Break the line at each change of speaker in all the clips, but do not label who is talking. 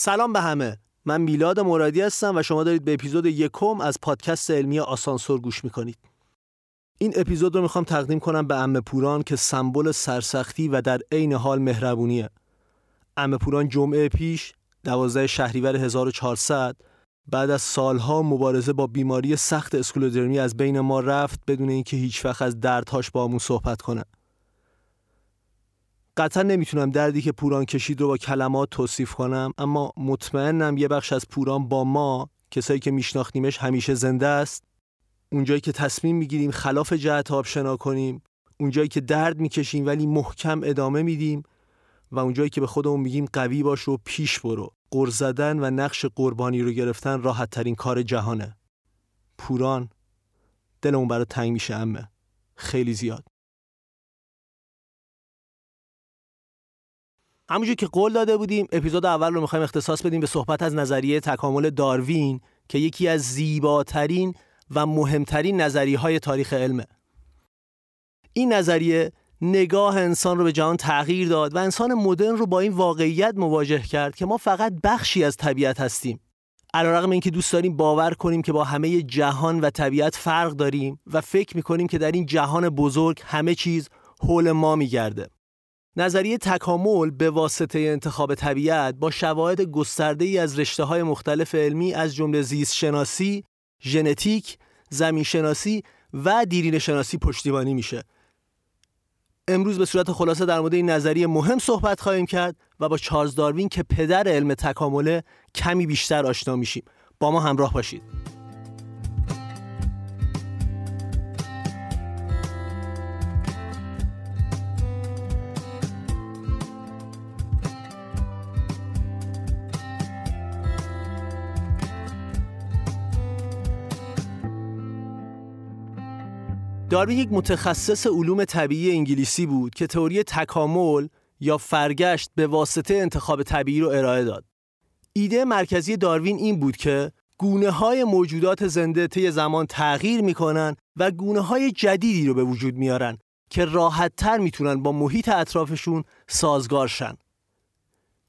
سلام به همه. من میلاد مرادی هستم و شما دارید به اپیزود یکم از پادکست علمی آسانسور گوش می‌کنید. این اپیزود رو می‌خوام تقدیم کنم به ام پوران که سمبل سرسختی و در عین حال مهربونیه. ام پوران جمعه پیش 12 شهریور 1400 بعد از سالها مبارزه با بیماری سخت اسکلودرمی از بین ما رفت بدون اینکه هیچ وقت از دردهاش با همون صحبت کنه. قطعا نمی‌تونم دردی که پوران کشید رو با کلمات توصیف کنم اما مطمئنم یه بخش از پوران با ما کسایی که میشناختیمش همیشه زنده است. اونجایی که تصمیم می‌گیریم خلاف جهت آبشنا کنیم اونجایی که درد می‌کشیم ولی محکم ادامه میدیم و اونجایی که به خودمون میگیم قوی باش و پیش برو. قر زدن و نقش قربانی رو گرفتن راحت ترین کار جهانه. پوران دلمون برای تنگ میشه امه خیلی زیاد. همونجور که قول داده بودیم اپیزود اول رو می‌خوایم اختصاص بدیم به صحبت از نظریه تکامل داروین که یکی از زیباترین و مهمترین نظریه های تاریخ علمه. این نظریه نگاه انسان رو به جهان تغییر داد و انسان مدرن رو با این واقعیت مواجه کرد که ما فقط بخشی از طبیعت هستیم. علیرغم اینکه دوست داریم باور کنیم که با همه جهان و طبیعت فرق داریم و فکر می‌کنیم که در این جهان بزرگ همه چیز حول ما میگرده. نظریه تکامل به واسطه انتخاب طبیعت با شواهد گسترده ای از رشته های مختلف علمی از جمله زیست شناسی، ژنتیک، زمین شناسی و دیرین شناسی پشتیبانی میشه. امروز به صورت خلاصه در مورد این نظریه مهم صحبت خواهیم کرد و با چارلز داروین که پدر علم تکامله کمی بیشتر آشنا میشیم. با ما همراه باشید. داروین یک متخصص علوم طبیعی انگلیسی بود که تئوری تکامل یا فرگشت به واسطه انتخاب طبیعی رو ارائه داد. ایده مرکزی داروین این بود که گونه های موجودات زنده طی زمان تغییر می‌کنن و گونه های جدیدی رو به وجود میارن که راحت تر می‌تونن با محیط اطرافشون سازگار شن.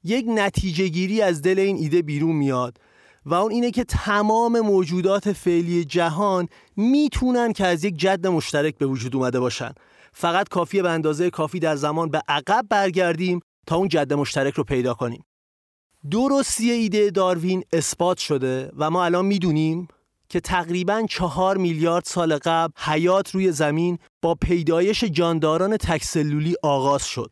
یک نتیجه گیری از دل این ایده بیرون میاد و اون اینه که تمام موجودات فعلی جهان می‌تونن که از یک جد مشترک به وجود اومده باشن فقط کافیه به اندازه کافی در زمان به عقب برگردیم تا اون جد مشترک رو پیدا کنیم درستی ایده داروین اثبات شده و ما الان می‌دونیم که تقریبا چهار میلیارد سال قبل حیات روی زمین با پیدایش جانداران تکسلولی آغاز شد.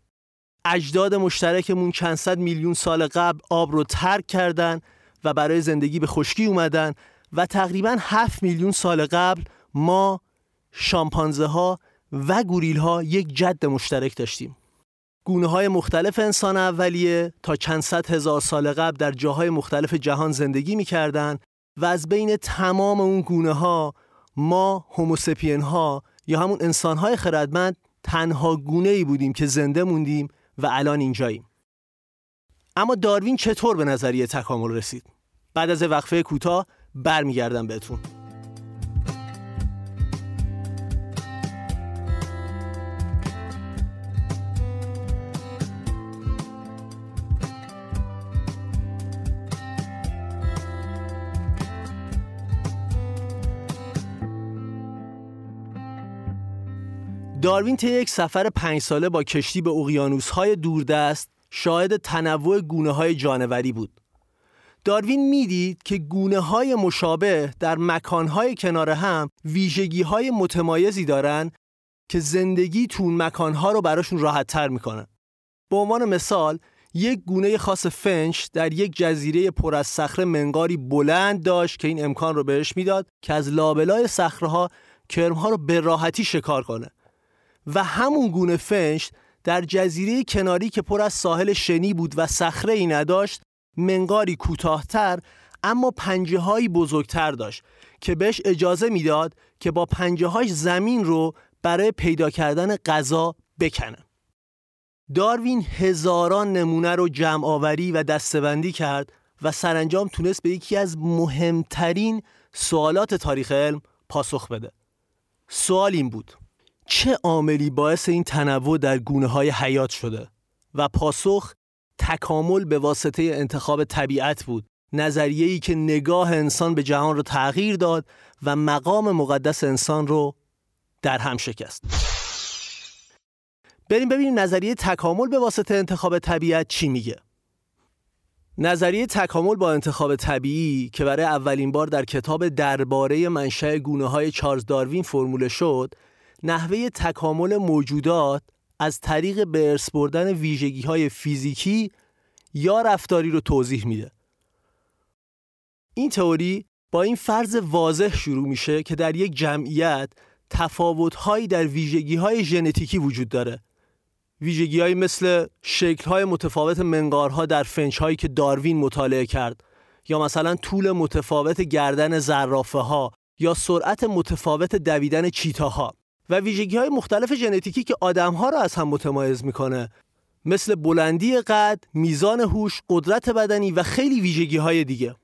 اجداد مشترکمون چند صد میلیون سال قبل آب رو ترک کردند برای زندگی به خشکی اومدن و تقریبا 7 میلیون سال قبل ما شامپانزه ها و گوریل ها یک جد مشترک داشتیم. گونه های مختلف انسان اولیه تا چند صد هزار سال قبل در جاهای مختلف جهان زندگی می‌کردن و از بین تمام اون گونه ها ما هوموسپین ها یا همون انسان های خردمند تنها گونه ای بودیم که زنده موندیم و الان اینجاییم. اما داروین چطور به نظریه تکامل رسید؟ بعد از وقفه کوتاه برمیگردم بهتون داروین طی یک سفر پنج ساله با کشتی به اقیانوس‌های دوردست شاهد تنوع گونه های جانوری بود. داروین می‌دید که گونه های مشابه در مکان های کنار هم ویژگی های متمایزی دارن که زندگی تون مکان ها رو براشون راحت تر می‌کنن. به عنوان مثال یک گونه خاص فنچ در یک جزیره پر از صخره منقاری بلند داشت که این امکان رو بهش می‌داد که از لابلای صخره ها کرمها رو به راحتی شکار کنه و همون گونه فنچ در جزیره کناری که پر از ساحل شنی بود و صخره ای نداشت منقاری کوتاهتر اما پنجه هایی بزرگتر داشت که بهش اجازه می‌داد که با پنجه هاش زمین رو برای پیدا کردن غذا بکنه. داروین هزاران نمونه رو جمع آوری و دستبندی کرد و سرانجام تونست به یکی از مهمترین سوالات تاریخ علم پاسخ بده. سوال این بود چه عاملی باعث این تنوع در گونه های حیات شده؟ و پاسخ تکامل به واسطه انتخاب طبیعت بود نظریه‌ای که نگاه انسان به جهان رو تغییر داد و مقام مقدس انسان رو در هم شکست. بریم ببینیم نظریه تکامل به واسطه انتخاب طبیعت چی میگه. نظریه تکامل با انتخاب طبیعی که برای اولین بار در کتاب درباره منشأ گونه های چارلز داروین فرموله شد نحوه تکامل موجودات از طریق به ارث بردن ویژگی های فیزیکی یا رفتاری رو توضیح میده. این تئوری با این فرض واضح شروع میشه که در یک جمعیت تفاوتهایی در ویژگی های ژنتیکی وجود داره. ویژگی های مثل شکل های متفاوت منقارها در فنچ هایی که داروین مطالعه کرد یا مثلا طول متفاوت گردن زرافه ها یا سرعت متفاوت دویدن چیتاها. و ویژگی های مختلف ژنتیکی که آدم ها را از هم متمایز می‌کنه مثل بلندی قد، میزان هوش، قدرت بدنی و خیلی ویژگی های دیگه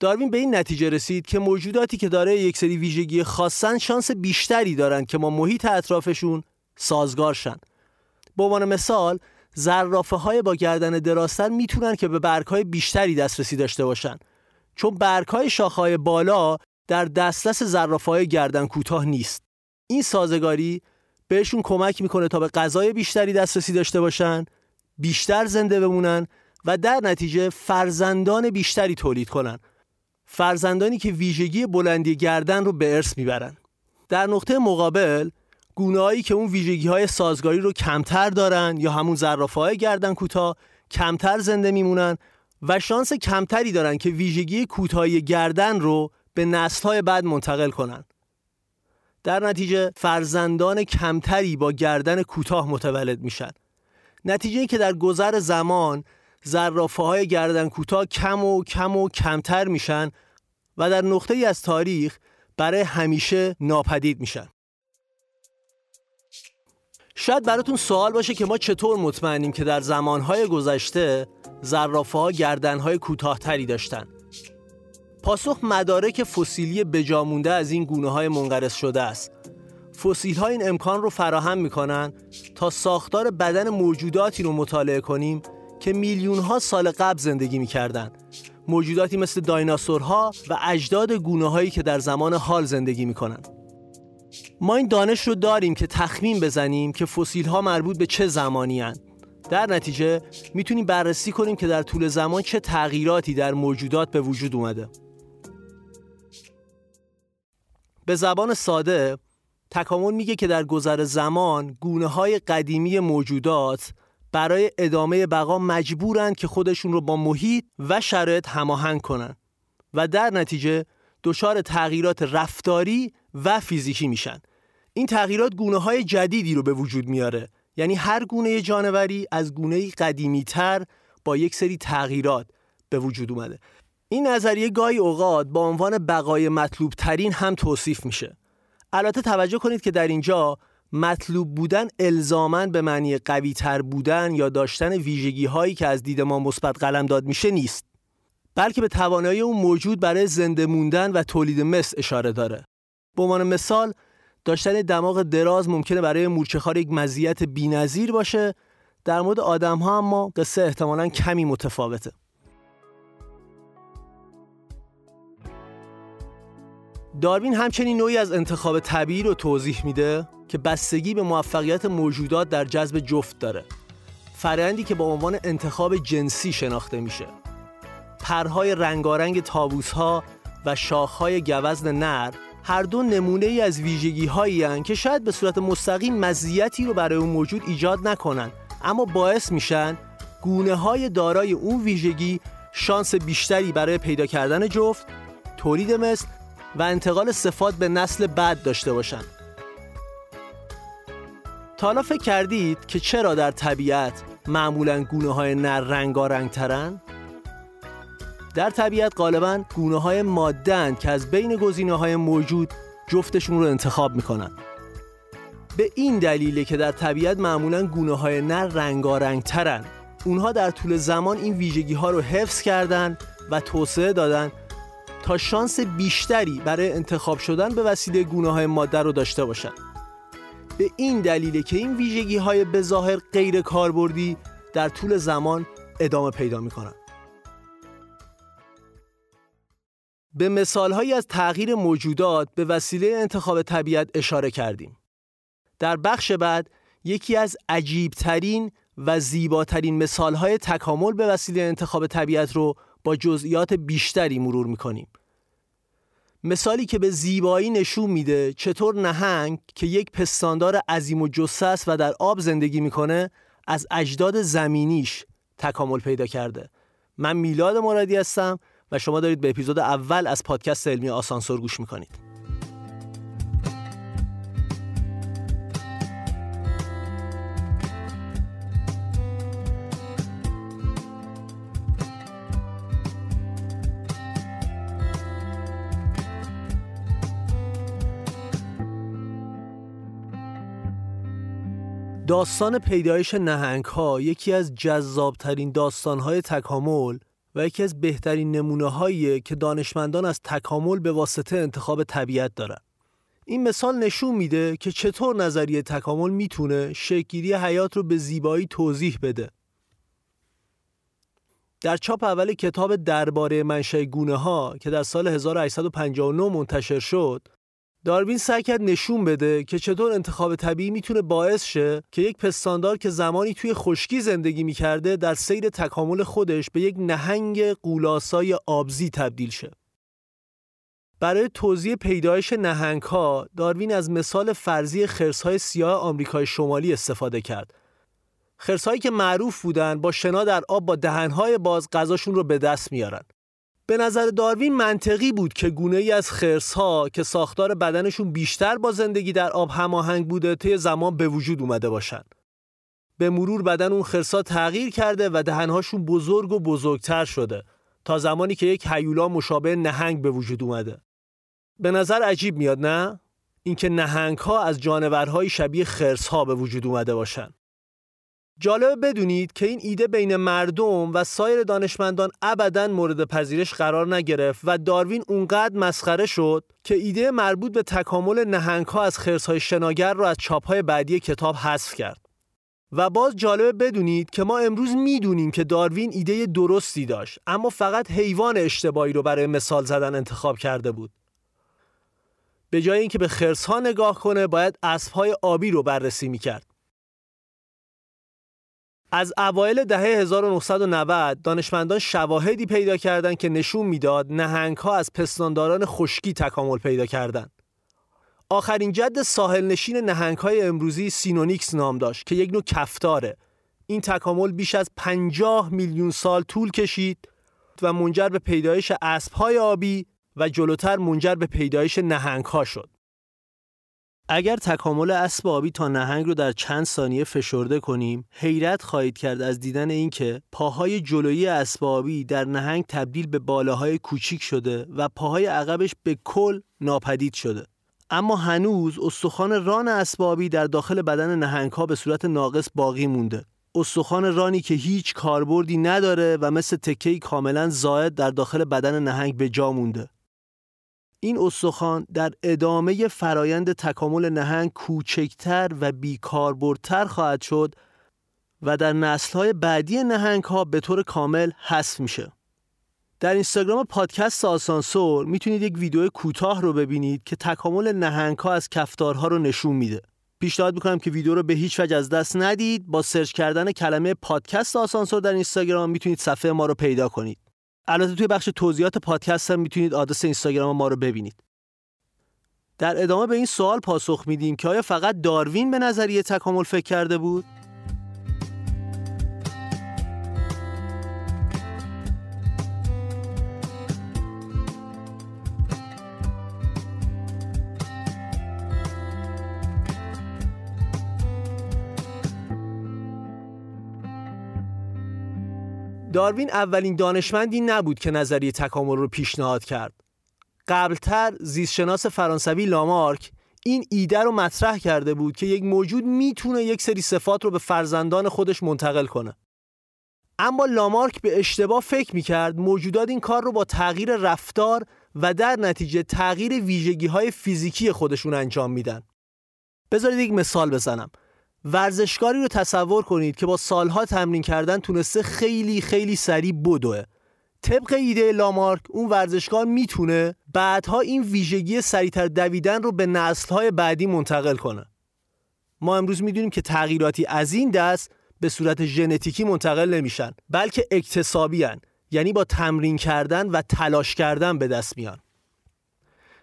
داروین به این نتیجه رسید که موجوداتی که داره یک سری ویژگی خاصن شانس بیشتری دارند که ما محیط اطرافشون سازگار شن. به عنوان مثال زرافه های با گردن دراستر می‌تونن که به برگ های بیشتری دسترسی داشته باشن چون برگ های شاخه بالا در دسترس زرافه های گردن کوتاه نیست. این سازگاری بهشون کمک می‌کنه تا به غذای بیشتری دسترسی داشته باشن، بیشتر زنده بمونن و در نتیجه فرزندان بیشتری تولید کنن. فرزندانی که ویژگی بلندی گردن رو به ارث می‌برن. در نقطه مقابل گونه‌هایی که اون ویژگی های سازگاری رو کمتر دارن یا همون زرافه گردن کوتاه کمتر زنده میمونن و شانس کمتری دارن که ویژگی کوتاهی گردن رو به نسل‌های بعد منتقل کنن. در نتیجه فرزندان کمتری با گردن کوتاه متولد میشن. نتیجه که در گذر زمان زرافه های گردن کوتاه کم و کم و کمتر میشن و در نقطه ای از تاریخ برای همیشه ناپدید میشن. شاید براتون سوال باشه که ما چطور مطمئنیم که در زمانهای گذشته زرافه ها گردنهای کوتاهتری داشتن. پاسخ مدارک فسیلی بجامونده از این گونه های منقرض شده است فسیل ها این امکان رو فراهم می‌کنن تا ساختار بدن موجوداتی رو مطالعه کنیم که میلیون ها سال قبل زندگی می‌کردند. موجوداتی مثل دایناسورها و اجداد گونه هایی که در زمان حال زندگی می‌کنند. ما این دانش رو داریم که تخمین بزنیم که فسیل ها مربوط به چه زمانی هن. در نتیجه می‌تونیم بررسی کنیم که در طول زمان چه تغییراتی در موجودات به وجود اومده. به زبان ساده تکامل میگه که در گذر زمان گونه های قدیمی موجودات برای ادامه بقا مجبورند که خودشون رو با محیط و شرایط هماهنگ کنن و در نتیجه دچار تغییرات رفتاری و فیزیکی میشن. این تغییرات گونه های جدیدی رو به وجود میاره. یعنی هر گونه جانوری از گونه قدیمی تر با یک سری تغییرات به وجود اومده. این نظریه گاهی اوقات با عنوان بقای مطلوب ترین هم توصیف میشه. البته توجه کنید که در اینجا مطلوب بودن الزامن به معنی قوی تر بودن یا داشتن ویژگی هایی که از دید ما مثبت قلم داد میشه نیست بلکه به توانایی اون موجود برای زنده موندن و تولید مثل اشاره داره. به عنوان مثال داشتن دماغ دراز ممکنه برای مورچه‌خوار یک مزیت بی‌نظیر باشه. در مورد آدم ها اما قصه احتمالا کمی متفاوته. داروین همچنین نوعی از انتخاب طبیعی رو توضیح میده که بستگی به موفقیت موجودات در جذب جفت داره. فرندی که با عنوان انتخاب جنسی شناخته میشه. پرهای رنگارنگ تابوسها و شاخهای گوزن نر هر دو نمونه ای از ویژگی هایی که شاید به صورت مستقیم مزیتی رو برای اون موجود ایجاد نکنن. اما باعث میشن گونه های دارای اون ویژگی شانس بیشتری برای پیدا کردن جفت تولید مثل و انتقال صفات به نسل بعد داشته باشند. تا فکر کردید که چرا در طبیعت معمولا گونه های نر رنگارنگ ترن؟ در طبیعت غالبا گونه های مادند که از بین گزینه های موجود جفتشون رو انتخاب می‌کنن به این دلیله که در طبیعت معمولا گونه های نر رنگارنگ ترن اونها در طول زمان این ویژگی ها رو حفظ کردن و توسعه دادن تا شانس بیشتری برای انتخاب شدن به وسیله گونه های ماده رو داشته باشند. به این دلیله که این ویژگی های بظاهر غیر کاربردی در طول زمان ادامه پیدا می‌کنن به مثالهایی از تغییر موجودات به وسیله انتخاب طبیعت اشاره کردیم. در بخش بعد یکی از عجیبترین و زیباترین مثالهای تکامل به وسیله انتخاب طبیعت رو با جزئیات بیشتری مرور می‌کنیم. مثالی که به زیبایی نشون میده چطور نهنگ که یک پستاندار عظیم و جسس و در آب زندگی می‌کنه از اجداد زمینیش تکامل پیدا کرده. من میلاد مرادی هستم و شما دارید به اپیزود اول از پادکست علمی آسانسور گوش می‌کنید. داستان پیدایش نهنگ ها یکی از جذابترین داستان های تکامل و یکی از بهترین نمونه هایی که دانشمندان از تکامل به واسطه انتخاب طبیعت دارن. این مثال نشون میده که چطور نظریه تکامل می‌تونه شکلگیری حیات رو به زیبایی توضیح بده. در چاپ اول کتاب درباره منشأ گونه ها که در سال 1859 منتشر شد، داروین سعی کرد نشون بده که چطور انتخاب طبیعی می‌تونه باعث شه که یک پستاندار که زمانی توی خشکی زندگی می‌کرده در سیر تکامل خودش به یک نهنگ قولاسای آبزی تبدیل شه. برای توضیح پیدایش نهنگ ها داروین از مثال فرضی خرسهای سیاه آمریکای شمالی استفاده کرد. خرسهایی که معروف بودن با شنا در آب با دهنهای باز غذاشون رو به دست میارن. به نظر داروین منطقی بود که گونه ای از خرس ها که ساختار بدنشون بیشتر با زندگی در آب هماهنگ بوده طی زمان به وجود اومده باشن. به مرور بدن اون خرسا تغییر کرده و دهنهاشون بزرگ و بزرگتر شده تا زمانی که یک هیولا مشابه نهنگ به وجود اومده. به نظر عجیب میاد نه؟ اینکه نهنگ ها از جانورهای شبیه خرس ها به وجود اومده باشن. جالب بدونید که این ایده بین مردم و سایر دانشمندان ابدا مورد پذیرش قرار نگرفت و داروین اونقدر مسخره شد که ایده مربوط به تکامل نهنگ ها از های شناگر را از چاپ های بعدی کتاب حذف کرد. و باز جالب بدونید که ما امروز می‌دونیم که داروین ایده درستی داشت اما فقط حیوان اشتباهی رو برای مثال زدن انتخاب کرده بود. به جای اینکه به خرس ها نگاه کنه باید اسب های آبی رو بررسی می‌کرد. از اوایل دهه 1990 دانشمندان شواهدی پیدا کردند که نشون می‌داد نهنگ ها از پستانداران خشکی تکامل پیدا کردند. آخرین جد ساحل نشین نهنگ های امروزی سینونیکس نام داشت که یک نوع کفتاره. این تکامل بیش از 50 میلیون سال طول کشید و منجر به پیدایش اسب های آبی و جلوتر منجر به پیدایش نهنگ ها شد. اگر تکامل اسب آبی تا نهنگ رو در چند ثانیه فشرده کنیم حیرت خواهید کرد از دیدن اینکه پاهای جلویی اسب آبی در نهنگ تبدیل به باله های کوچیک شده و پاهای عقبش به کل ناپدید شده. اما هنوز استخوان ران اسب آبی در داخل بدن نهنگ ها به صورت ناقص باقی مونده. استخوان رانی که هیچ کاربردی نداره و مثل تکهی کاملا زائد در داخل بدن نهنگ به جا مونده. این استخوان در ادامه فرایند تکامل نهنگ کوچکتر و بیکاربردتر خواهد شد و در نسلهای بعدی نهنگ ها به طور کامل حذف میشه. در اینستاگرام پادکست آسانسور می‌تونید یک ویدیو کوتاه رو ببینید که تکامل نهنگ ها از کفتارها رو نشون میده. پیشنهاد می‌کنم که ویدیو رو به هیچ وجه از دست ندید با سرچ کردن کلمه پادکست آسانسور در اینستاگرام می‌تونید صفحه ما رو پیدا کنید. البته توی بخش توضیحات پادکست هم می‌تونید آدرس اینستاگرام ما رو ببینید. در ادامه به این سوال پاسخ میدیم که آیا فقط داروین به نظریه تکامل فکر کرده بود؟ داروین اولین دانشمندی نبود که نظریه تکامل رو پیشنهاد کرد. قبلتر زیستشناس فرانسوی لامارک این ایده رو مطرح کرده بود که یک موجود می‌تونه یک سری صفات رو به فرزندان خودش منتقل کنه. اما لامارک به اشتباه فکر می‌کرد موجودات این کار رو با تغییر رفتار و در نتیجه تغییر ویژگی های فیزیکی خودشون انجام میدن. بذارید یک مثال بزنم. ورزشکاری رو تصور کنید که با سالها تمرین کردن تونسته خیلی خیلی سریع بدوه طبق ایده لامارک اون ورزشکار می‌تونه بعدها این ویژگی سریعتر دویدن رو به نسلهای بعدی منتقل کنه ما امروز می‌دونیم که تغییراتی از این دست به صورت ژنتیکی منتقل نمیشن بلکه اکتسابی هن. یعنی با تمرین کردن و تلاش کردن به دست میان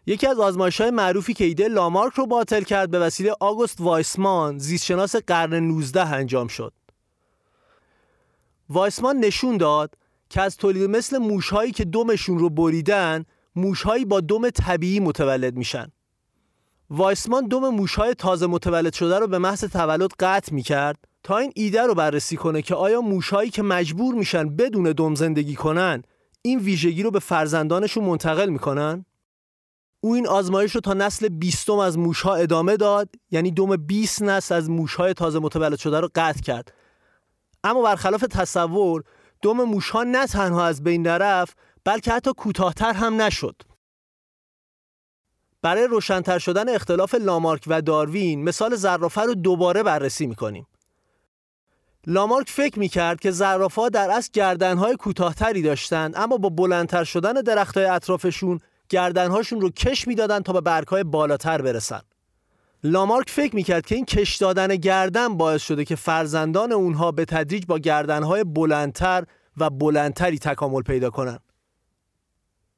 یکی از آزمایش های معروفی که ایده لامارک رو باطل کرد به وسیله آگوست وایسمان زیستشناس قرن 19 انجام شد. وایسمان نشون داد که از تولید مثل موشهایی که دمشون رو بریدن موشهایی با دم طبیعی متولد میشن. وایسمان دم موشهای تازه متولد شده رو به محض تولد قطع می‌کرد تا این ایده رو بررسی کنه که آیا موشهایی که مجبور میشن بدون دم زندگی کنن این ویژگی رو به فرزندانشون منتقل می‌کنن؟ او این آزمایش رو تا نسل بیستم از موشها ادامه داد یعنی دم 20 نسل از موشهای تازه متولد شده رو قطع کرد. اما برخلاف تصور دم موشها نه تنها از بین نرفت بلکه حتی کوتاهتر هم نشد. برای روشنتر شدن اختلاف لامارک و داروین مثال زرافه رو دوباره بررسی می‌کنیم. لامارک فکر می‌کرد که زرافه در اصل گردنهای کوتاهتری داشتند اما با بلندتر شدن درختهای اطرافشون گردنهاشون رو کش می‌دادن تا به برگهای بالاتر برسن لامارک فکر می‌کرد که این کش دادن گردن باعث شده که فرزندان اونها به تدریج با گردنهای بلندتر و بلندتری تکامل پیدا کنند.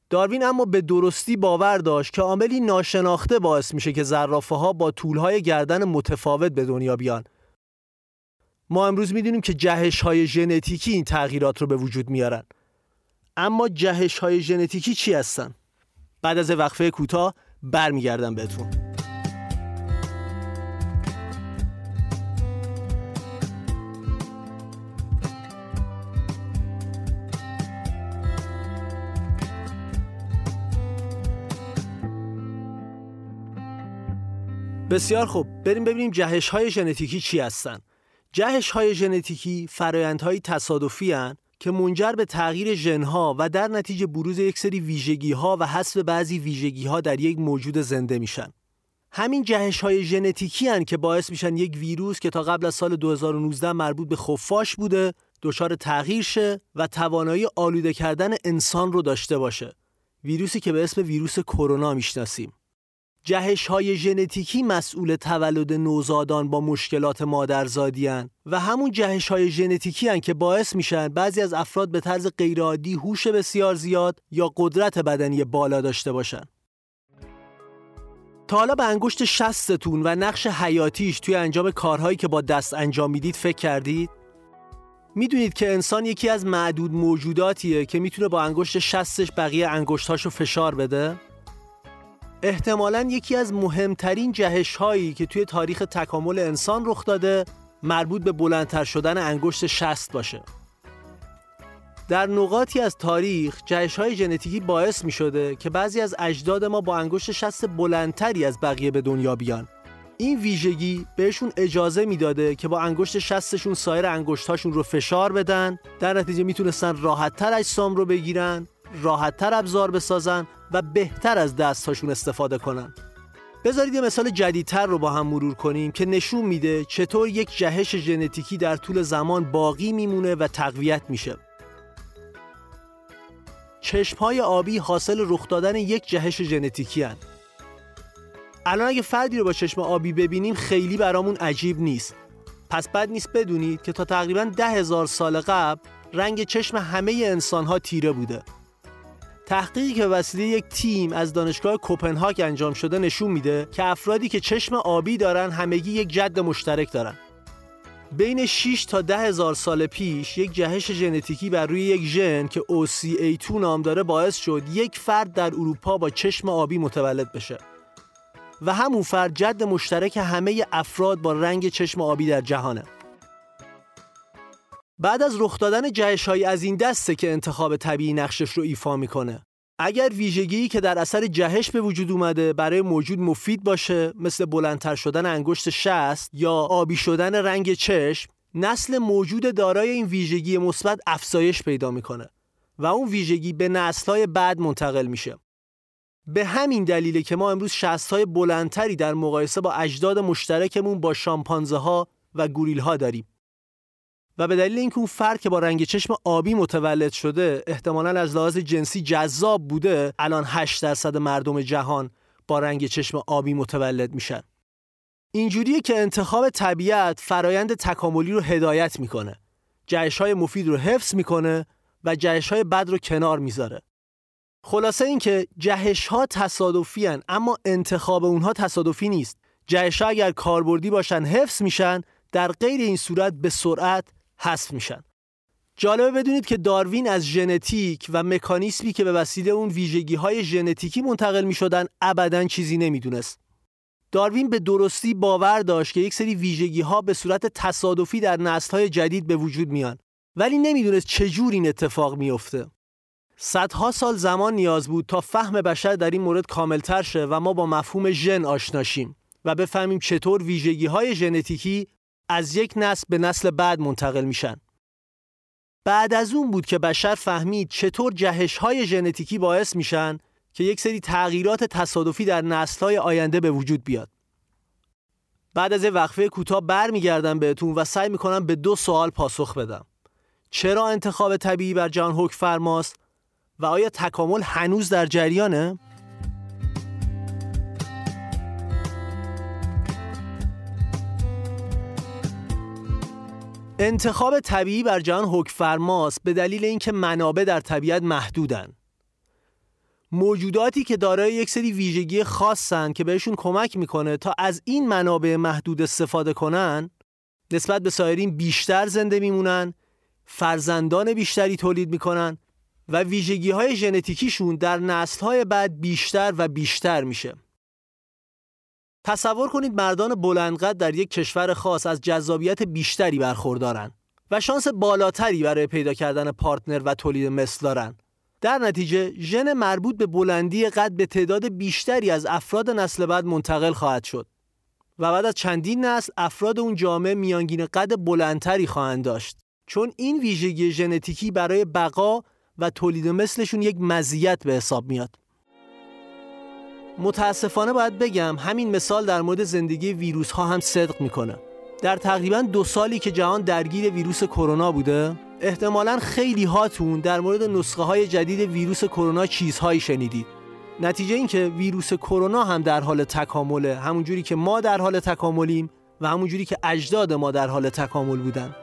داروین اما به درستی باور داشت که عاملی ناشناخته باعث میشه که زرافه ها با طولهای گردن متفاوت به دنیا بیان. ما امروز می‌دونیم که جهش های ژنتیکی این تغییرات رو به وجود میارن. اما جهش های ژنتیکی چی هستن؟ بعد از وقفه کوتاه برمیگردم بهتون. بسیار خوب. بریم ببینیم جهش های ژنتیکی چی هستن. جهش های ژنتیکی فرایندهای تصادفی هن. که منجر به تغییر ژنها و در نتیجه بروز یک سری ویژگی ها و حذف بعضی ویژگی ها در یک موجود زنده میشن. همین جهش های ژنتیکی هن که باعث میشن یک ویروس که تا قبل از سال 2019 مربوط به خفاش بوده دچار تغییر شه و توانایی آلوده کردن انسان رو داشته باشه. ویروسی که به اسم ویروس کرونا می‌شناسیم. جهش های ژنتیکی مسئول تولد نوزادان با مشکلات مادرزادی هن و همون جهش های ژنتیکی هن که باعث میشن بعضی از افراد به طرز غیرعادی هوش بسیار زیاد یا قدرت بدنی بالا داشته باشن. تا حالا به انگشت شستتون و نقش حیاتیش توی انجام کارهایی که با دست انجام می‌دید فکر کردید؟ می‌دونید که انسان یکی از معدود موجوداتیه که می‌تونه با انگشت شستش بقیه انگشتاشو فشار بده؟ احتمالا یکی از مهمترین جهش هایی که توی تاریخ تکامل انسان رخ داده مربوط به بلندتر شدن انگشت شست باشه. در نقاطی از تاریخ جهش های ژنتیکی باعث می شده که بعضی از اجداد ما با انگشت شست بلندتری از بقیه به دنیا بیان. این ویژگی بهشون اجازه می‌داده که با انگشت شستشون سایر انگشتاشون رو فشار بدن در نتیجه می‌تونستن راحتتر اجسام رو بگیرن راحتتر ابزار بسازن و بهتر از دستهاشون استفاده کنن. بذارید یه مثال جدیدتر رو با هم مرور کنیم که نشون میده چطور یک جهش ژنتیکی در طول زمان باقی میمونه و تقویت میشه. چشمهای آبی حاصل رخ دادن یک جهش ژنتیکی هن. الان اگه فردی رو با چشم آبی ببینیم خیلی برامون عجیب نیست. پس بد نیست بدونید که تا تقریبا ده هزار سال قبل رنگ چشم همه انسان ها تیره بوده. تحقیقی که وسیله یک تیم از دانشگاه کوپنهاگ انجام شده نشون میده که افرادی که چشم آبی دارن همگی یک جد مشترک دارن. بین 6 تا 10 هزار سال پیش یک جهش ژنتیکی بر روی یک ژن که OCA2 نام داره باعث شد یک فرد در اروپا با چشم آبی متولد بشه. و همون فرد جد مشترک همه افراد با رنگ چشم آبی در جهانه. بعد از رخ دادن جهش از این دسته که انتخاب طبیعی نقشش رو ایفا می‌کنه. اگر ویژگی که در اثر جهش به وجود اومده برای موجود مفید باشه مثل بلندتر شدن انگشت شست یا آبی شدن رنگ چشم نسل موجود دارای این ویژگی مثبت افزایش پیدا می‌کنه و اون ویژگی به نسلهای بعد منتقل میشه. به همین دلیله که ما امروز شستهای بلندتری در مقایسه با اجداد مشترکمون با شامپانزه ها و گوریل ها داریم. و به دلیل اینکه اون فرد که با رنگ چشم آبی متولد شده احتمالا از لحاظ جنسی جذاب بوده الان 8 درصد مردم جهان با رنگ چشم آبی متولد میشن. اینجوریه که انتخاب طبیعت فرایند تکاملی رو هدایت می‌کنه. جهش های مفید رو حفظ می‌کنه و جهش های بد رو کنار می‌ذاره. خلاصه اینکه جهش ها تصادفی هن اما انتخاب اونها تصادفی نیست. جهش ها اگر کاربردی باشن حفظ میشن در غیر این صورت به سرعت حذف میشن جالبه بدونید که داروین از ژنتیک و مکانیسمی که به وسیله اون ویژگی های ژنتیکی منتقل می شدن ابدا چیزی نمی‌دونست. داروین به درستی باور داشت که یک سری ویژگی ها به صورت تصادفی در نسل های جدید به وجود میان ولی نمی‌دونست چجور این اتفاق میافته. صدها سال زمان نیاز بود تا فهم بشر در این مورد کاملتر شه و ما با مفهوم ژن آشناشیم و بفهمیم چطور ویژگی های ژنتیکی از یک نسل به نسل بعد منتقل میشن. بعد از اون بود که بشر فهمید چطور جهش های ژنتیکی باعث میشن که یک سری تغییرات تصادفی در نسل های آینده به وجود بیاد. بعد از وقفه کوتاه برمیگردم بهتون و سعی می‌کنم به دو سوال پاسخ بدم. چرا انتخاب طبیعی بر جهان حکم فرماست و آیا تکامل هنوز در جریانه؟ انتخاب طبیعی بر جهان حکم فرماست به دلیل اینکه منابع در طبیعت محدودن. موجوداتی که دارای یک سری ویژگی خاصن که بهشون کمک می‌کنه تا از این منابع محدود استفاده کنن نسبت به سایرین بیشتر زنده میمونن فرزندان بیشتری تولید می‌کنن و ویژگی های ژنتیکیشون در نسل های بعد بیشتر و بیشتر میشه تصور کنید مردان بلندقد در یک کشور خاص از جذابیت بیشتری برخوردارن و شانس بالاتری برای پیدا کردن پارتنر و تولید مثل دارن. در نتیجه ژن مربوط به بلندی قد به تعداد بیشتری از افراد نسل بعد منتقل خواهد شد و بعد از چندین نسل افراد اون جامعه میانگین قد بلندتری خواهند داشت چون این ویژگی ژنتیکی برای بقا و تولید مثلشون یک مزیت به حساب میاد. متاسفانه باید بگم همین مثال در مورد زندگی ویروس ها هم صدق می‌کنه. در تقریبا دو سالی که جهان درگیر ویروس کرونا بوده احتمالا خیلی هاتون در مورد نسخه های جدید ویروس کرونا چیزهایی شنیدید. نتیجه این که ویروس کرونا هم در حال تکامله همونجوری که ما در حال تکاملیم و همونجوری که اجداد ما در حال تکامل بودن.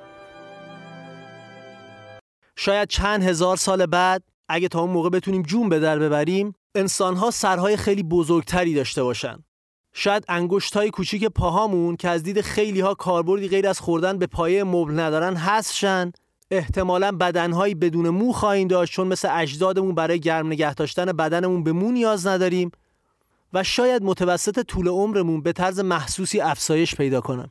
شاید چند هزار سال بعد اگه تا اون موقع بتونیم جون به در ببریم انسانها سرهای خیلی بزرگتری داشته باشن. شاید انگشت های کوچیک پاهامون که از دید خیلی ها کاربردی غیر از خوردن به پایه مبل ندارن هستشن احتمالا بدنهایی بدون مو خواهیم داشت چون مثل اجدادمون برای گرم نگه داشتن بدنمون به مو نیاز نداریم و شاید متوسط طول عمرمون به طرز محسوسی افزایش پیدا کنم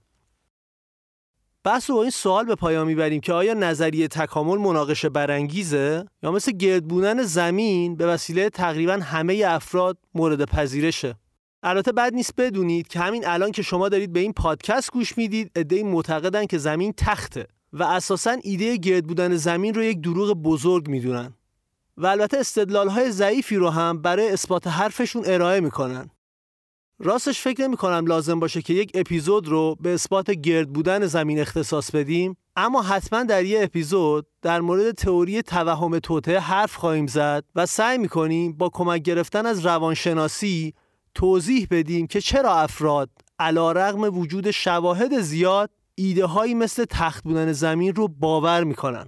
بحث رو با این سوال به پایان می‌بریم که آیا نظریه تکامل مناقشه برانگیزه یا مثل گرد بودن زمین به وسیله تقریبا همه افراد مورد پذیرشه؟ البته بد نیست بدونید که همین الان که شما دارید به این پادکست گوش می‌دید عدهای معتقدن که زمین تخته و اساسا ایده گرد بودن زمین رو یک دروغ بزرگ می‌دونن. و البته استدلال های ضعیفی رو هم برای اثبات حرفشون ارائه می‌کنن. راستش فکر نمی کنم لازم باشه که یک اپیزود رو به اثبات گرد بودن زمین اختصاص بدیم اما حتما در یه اپیزود در مورد تئوری توهم توته حرف خواهیم زد و سعی می‌کنیم با کمک گرفتن از روانشناسی توضیح بدیم که چرا افراد علا رغم وجود شواهد زیاد ایده هایی مثل تخت بودن زمین رو باور می‌کنن.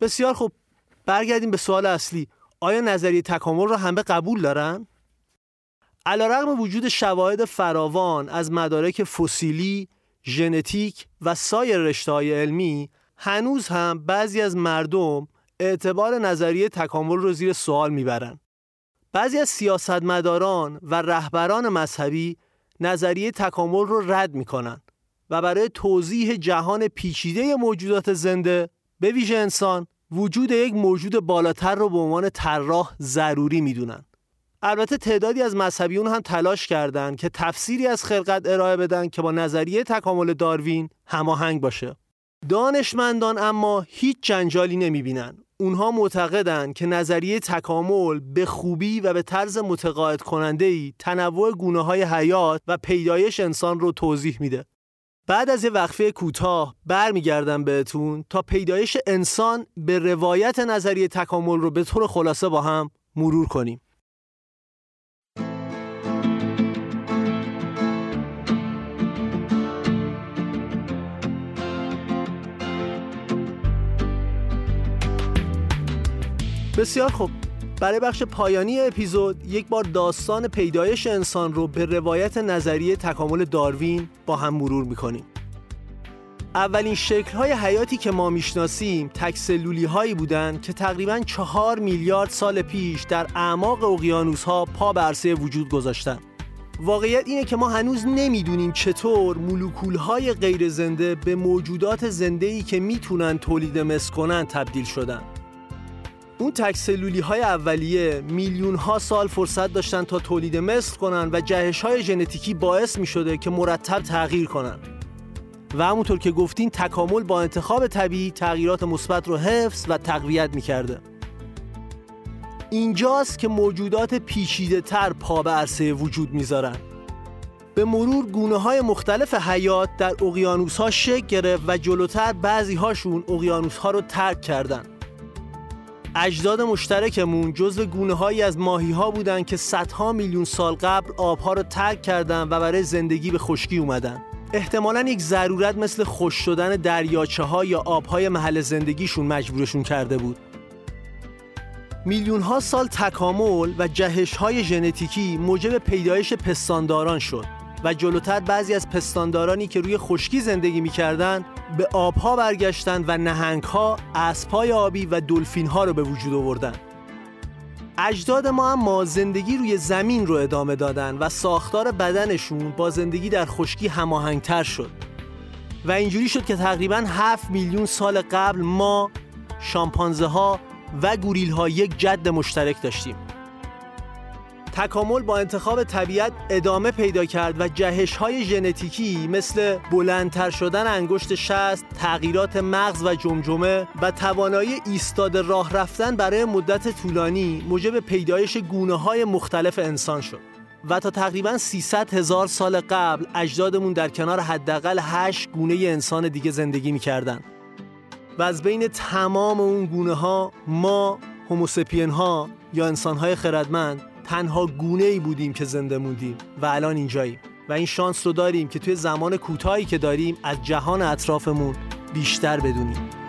بسیار خوب. برگردیم به سوال اصلی. آیا نظریه تکامل رو همه قبول دارن؟ علیرغم وجود شواهد فراوان از مدارک فسیلی، ژنتیک و سایر رشته‌های علمی هنوز هم بعضی از مردم اعتبار نظریه تکامل رو زیر سوال می‌برند. بعضی از سیاستمداران و رهبران مذهبی نظریه تکامل رو رد می‌کنن و برای توضیح جهان پیچیده موجودات زنده به ویژه انسان وجود یک موجود بالاتر رو به عنوان طراح ضروری می‌دونن. البته تعدادی از مذهبیون هم تلاش کردند که تفسیری از خلقت ارائه بدن که با نظریه تکامل داروین هماهنگ باشه. دانشمندان اما هیچ جنجالی نمی‌بینن. اونها معتقدند که نظریه تکامل به خوبی و به طرز متقاعد کننده ای تنوع گونه های حیات و پیدایش انسان رو توضیح میده. بعد از یه وقفه کوتاه برمیگردم بهتون تا پیدایش انسان به روایت نظریه تکامل رو به طور خلاصه با هم مرور کنیم. بسیار خوب. برای بخش پایانی اپیزود یک بار داستان پیدایش انسان رو به روایت نظریه تکامل داروین با هم مرور می‌کنیم. اولین شکل‌های حیاتی که ما می‌شناسیم تکسلولی هایی بودند که تقریبا چهار میلیارد سال پیش در اعماق اقیانوس ها پا عرصه وجود گذاشتن واقعیت اینه که ما هنوز نمی‌دونیم چطور مولکول های غیر زنده به موجودات زنده ای که می‌تونن تولید مثل کنن تبدیل شدن. اون تکسلولی های اولیه میلیون ها سال فرصت داشتن تا تولید مثل کنن و جهش های ژنتیکی باعث می شده که مرتب تغییر کنن و همونطور که گفتین تکامل با انتخاب طبیعی تغییرات مثبت رو حفظ و تقویت می کرده. اینجاست که موجودات پیچیده تر پا به عرصه وجود می‌ذارن. به مرور گونه های مختلف حیات در اقیانوس ها شکل گرفت و جلوتر بعضی هاشون اقیانوس ها رو ترک کردن. اجداد مشترکمون جزو گونه هایی از ماهی ها بودن که صدها میلیون سال قبل آبها رو ترک کردن و برای زندگی به خشکی اومدن. احتمالا یک ضرورت مثل خوش شدن دریاچه ها یا آبهای محل زندگیشون مجبورشون کرده بود. میلیون ها سال تکامل و جهش های ژنتیکی موجب پیدایش پستانداران شد و جلوتر بعضی از پستاندارانی که روی خشکی زندگی می‌کردند به آبها برگشتن و نهنگها، اسبهای آبی و دلفین ها رو به وجود آوردن. اجداد ما اما زندگی روی زمین رو ادامه دادن و ساختار بدنشون با زندگی در خشکی هماهنگتر شد و اینجوری شد که تقریبا 7 میلیون سال قبل ما شامپانزه ها و گوریل ها یک جد مشترک داشتیم تکامل با انتخاب طبیعت ادامه پیدا کرد و جهش های ژنتیکی مثل بلندتر شدن انگشت شست، تغییرات مغز و جمجمه و توانایی ایستاد راه رفتن برای مدت طولانی موجب پیدایش گونه های مختلف انسان شد. و تا تقریبا 300 هزار سال قبل اجدادمون در کنار حداقل 8 گونه انسان دیگه زندگی می‌کردن و از بین تمام اون گونه ها ما هوموسپین ها یا انسان های خردمند تنها گونه ای بودیم که زنده موندیم و الان اینجاییم و این شانس رو داریم که توی زمان کوتاهی که داریم از جهان اطرافمون بیشتر بدونیم.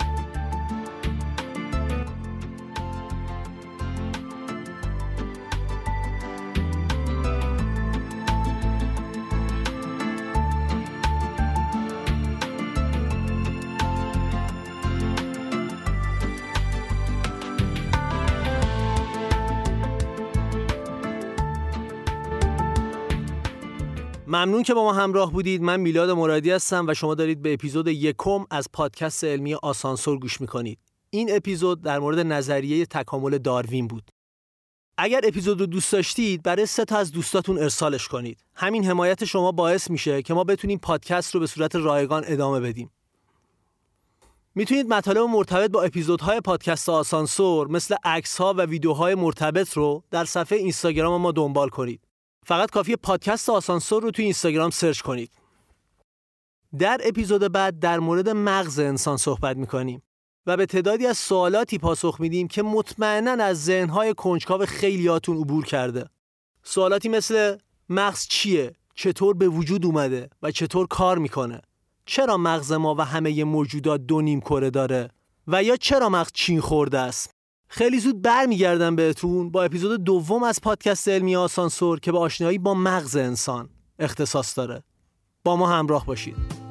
ممنون که با ما همراه بودید. من میلاد مرادی هستم و شما دارید به اپیزود یکم از پادکست علمی آسانسور گوش می‌کنید. این اپیزود در مورد نظریه تکامل داروین بود. اگر اپیزود رو دوست داشتید برای سه تا از دوستاتون ارسالش کنید. همین حمایت شما باعث میشه که ما بتونیم پادکست رو به صورت رایگان ادامه بدیم. می‌تونید مطالب مرتبط با اپیزودهای پادکست آسانسور مثل عکس ها و ویدیوهای مرتبط رو در صفحه اینستاگرام ما دنبال کنید. فقط کافی پادکست آسانسور رو توی اینستاگرام سرچ کنید. در اپیزود بعد در مورد مغز انسان صحبت می‌کنیم و به تعدادی از سوالاتی پاسخ میدیم که مطمئنا از ذهنهای کنجکاو خیلیاتون عبور کرده. سوالاتی مثل مغز چیه؟ چطور به وجود اومده و چطور کار می‌کنه؟ چرا مغز ما و همه موجودات دو نیم کره داره؟ و یا چرا مغز چین خورده است؟ خیلی زود برمیگردم بهتون با اپیزود دوم از پادکست علمی آسانسور که به آشنایی با مغز انسان اختصاص داره. با ما همراه باشید.